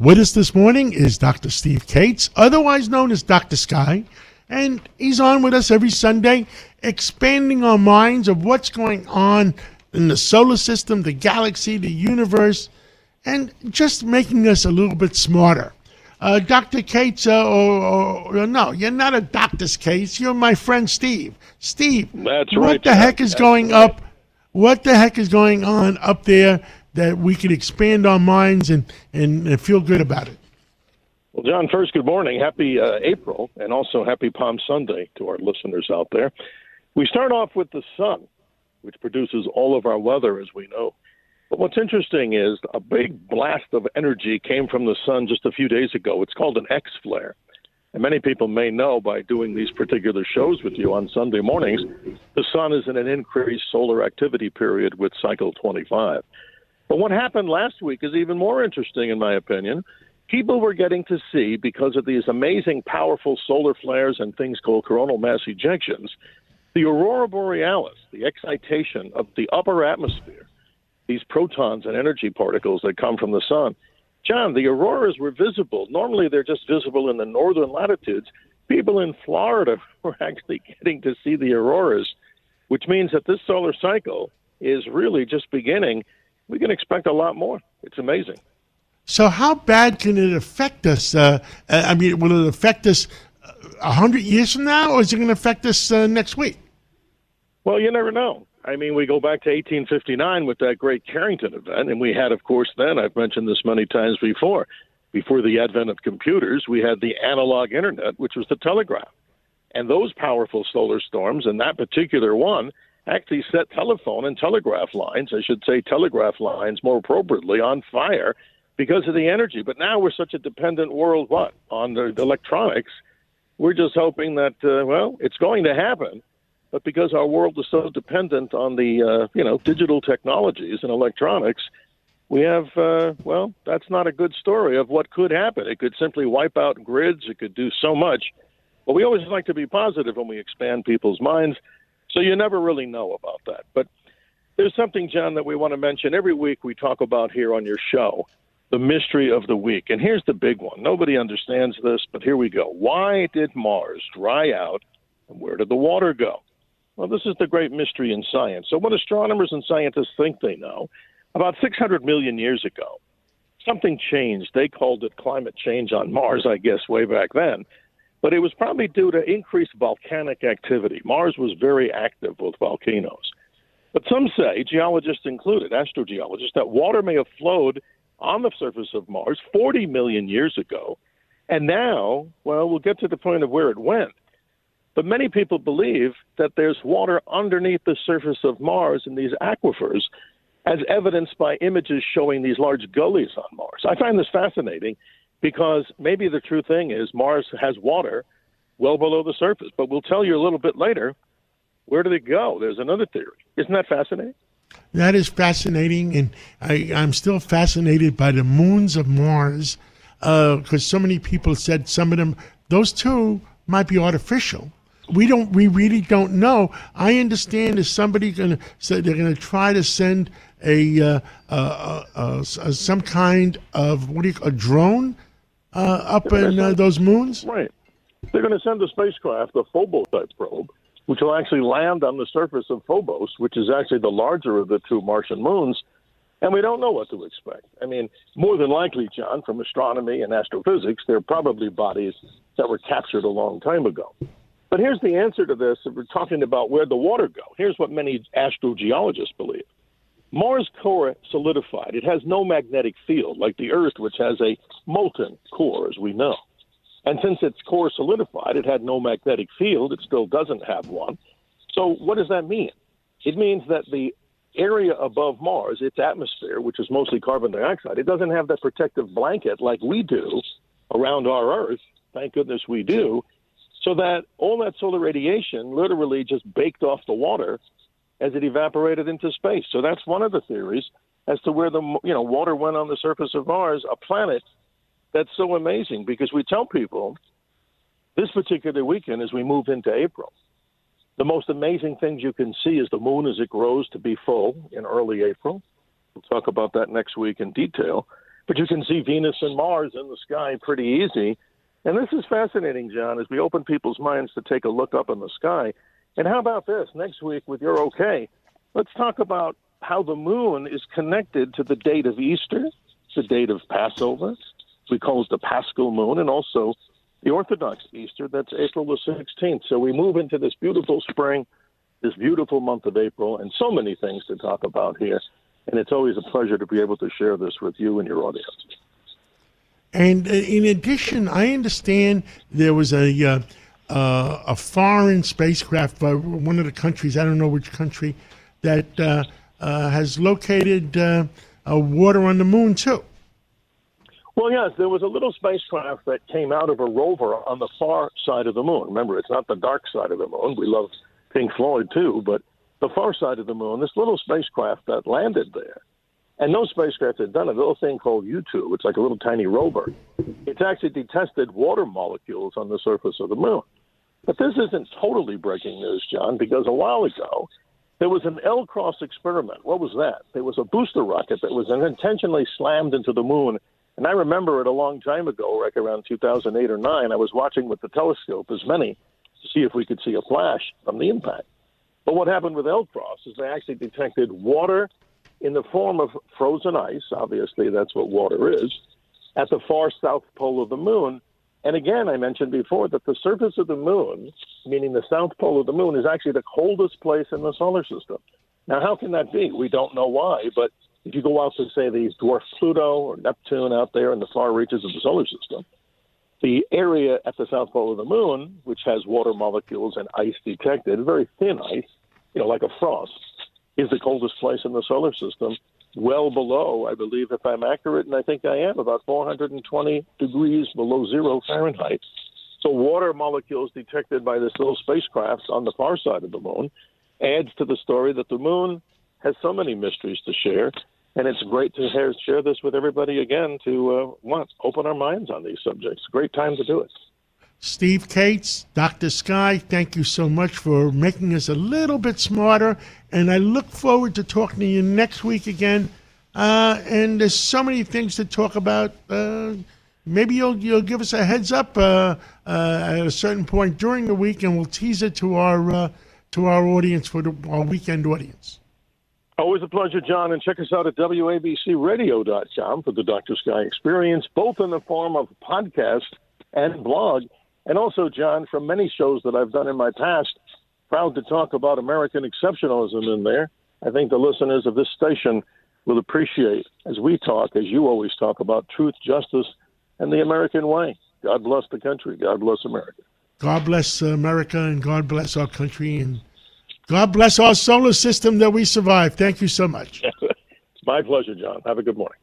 With us this morning is Dr. Steve Kates, otherwise known as Dr. Sky, and he's on with us every Sunday, expanding our minds of what's going on in the solar system, the galaxy, the universe, and just making us a little bit smarter. Uh, Dr. Kates, uh, or, or, no, you're not a doctor's case. You're my friend Steve. Steve, That's what right, the heck is That's going right. up? What the heck is going on up there that we can expand our minds and, and, and feel good about it? Well, John, first, good morning. Happy uh, April, and also happy Palm Sunday to our listeners out there. We start off with the sun, which produces all of our weather, as we know. But what's interesting is a big blast of energy came from the sun just a few days ago. It's called an X flare. And many people may know by doing these particular shows with you on Sunday mornings, the sun is in an increased solar activity period with cycle 25. But what happened last week is even more interesting, in my opinion. People were getting to see, because of these amazing, powerful solar flares and things called coronal mass ejections, the aurora borealis, the excitation of the upper atmosphere, these protons and energy particles that come from the sun. John, the auroras were visible. Normally, they're just visible in the northern latitudes. People in Florida were actually getting to see the auroras, which means that this solar cycle is really just beginning. We can expect a lot more. It's amazing. So, how bad can it affect us? Uh, uh, I mean, will it affect us uh, a hundred years from now, or is it going to affect us uh, next week? Well, you never know. I mean, we go back to 1859 with that great Carrington event, and we had, of course, then, I've mentioned this many times before, before the advent of computers, we had the analog internet, which was the telegraph. And those powerful solar storms, and that particular one, actually set telephone and telegraph lines, I should say telegraph lines more appropriately, on fire because of the energy. But now we're such a dependent world, what? On the, electronics. We're just hoping that, uh, well, it's going to happen but because our world is so dependent on the uh, you know digital technologies and electronics, we have uh, well, that's not a good story of what could happen. It could simply wipe out grids. It could do so much. But we always like to be positive when we expand people's minds, so you never really know about that. But there's something, John, that we want to mention every week. We talk about here on your show. The mystery of the week. And here's the big one. Nobody understands this, but here we go. Why did Mars dry out and where did the water go? Well, this is the great mystery in science. So, what astronomers and scientists think they know, about 600 million years ago, something changed. They called it climate change on Mars, I guess, way back then. But it was probably due to increased volcanic activity. Mars was very active with volcanoes. But some say, geologists included, astrogeologists, that water may have flowed on the surface of Mars 40 million years ago. And now, well, we'll get to the point of where it went. But many people believe that there's water underneath the surface of Mars in these aquifers, as evidenced by images showing these large gullies on Mars. I find this fascinating because maybe the true thing is Mars has water well below the surface. But we'll tell you a little bit later where did it go? There's another theory. Isn't that fascinating? That is fascinating, and I, I'm still fascinated by the moons of Mars because so many people said some of them, those two might be artificial. We don't, we really don't know. I understand is somebody going to say they're going to try to send a, uh, uh, uh, uh, some kind of what do you, call a drone uh, up in uh, those moons? Right. They're going to send a spacecraft, a Phobos type probe, which will actually land on the surface of Phobos, which is actually the larger of the two Martian moons. And we don't know what to expect. I mean, more than likely, John, from astronomy and astrophysics, they're probably bodies that were captured a long time ago. But here's the answer to this. If we're talking about where the water go. Here's what many astrogeologists believe. Mars' core solidified. It has no magnetic field like the Earth, which has a molten core, as we know. And since its core solidified, it had no magnetic field. It still doesn't have one. So what does that mean? It means that the area above Mars, its atmosphere, which is mostly carbon dioxide, it doesn't have that protective blanket like we do around our Earth. Thank goodness we do. So that all that solar radiation literally just baked off the water as it evaporated into space. So that's one of the theories as to where the you know water went on the surface of Mars, a planet that's so amazing because we tell people this particular weekend as we move into April, the most amazing things you can see is the moon as it grows to be full in early April. We'll talk about that next week in detail. but you can see Venus and Mars in the sky pretty easy. And this is fascinating, John, as we open people's minds to take a look up in the sky. And how about this? Next week, with your okay, let's talk about how the moon is connected to the date of Easter, the date of Passover. We call it the Paschal moon, and also the Orthodox Easter. That's April the 16th. So we move into this beautiful spring, this beautiful month of April, and so many things to talk about here. And it's always a pleasure to be able to share this with you and your audience. And uh, in addition, I understand there was a uh, uh, a foreign spacecraft by one of the countries, I don't know which country, that uh, uh, has located uh, water on the moon too. Well, yes, there was a little spacecraft that came out of a rover on the far side of the moon. Remember, it's not the dark side of the moon. We love Pink Floyd too, but the far side of the moon, this little spacecraft that landed there. And no spacecraft had done a little thing called U2. It's like a little tiny rover. It's actually detected water molecules on the surface of the moon. But this isn't totally breaking news, John, because a while ago there was an LCROSS experiment. What was that? There was a booster rocket that was intentionally slammed into the moon and I remember it a long time ago, like around 2008 or 9, I was watching with the telescope as many to see if we could see a flash from the impact. But what happened with LCROSS is they actually detected water in the form of frozen ice. Obviously, that's what water is at the far south pole of the moon. And again, I mentioned before that the surface of the moon, meaning the south pole of the moon, is actually the coldest place in the solar system. Now, how can that be? We don't know why, but if you go out to, say, the dwarf Pluto or Neptune out there in the far reaches of the solar system, the area at the south pole of the moon, which has water molecules and ice detected, very thin ice, you know, like a frost, is the coldest place in the solar system, well below, I believe, if I'm accurate, and I think I am, about 420 degrees below zero Fahrenheit. So, water molecules detected by this little spacecraft on the far side of the moon adds to the story that the moon has so many mysteries to share and it's great to share this with everybody again to uh, open our minds on these subjects. Great time to do it. Steve Kates, Dr. Sky, thank you so much for making us a little bit smarter. And I look forward to talking to you next week again. Uh, and there's so many things to talk about. Uh, maybe you'll you'll give us a heads up uh, uh at a certain point during the week, and we'll tease it to our uh, to our audience for the, our weekend audience. Always a pleasure, John. And check us out at WABCRadio.com for the Dr. Sky experience, both in the form of podcast and blog. And also, John, from many shows that I've done in my past, proud to talk about American exceptionalism in there. I think the listeners of this station will appreciate as we talk, as you always talk about truth, justice, and the American way. God bless the country. God bless America. God bless America and God bless our country. And God bless our solar system that we survive. Thank you so much. it's my pleasure, John. Have a good morning.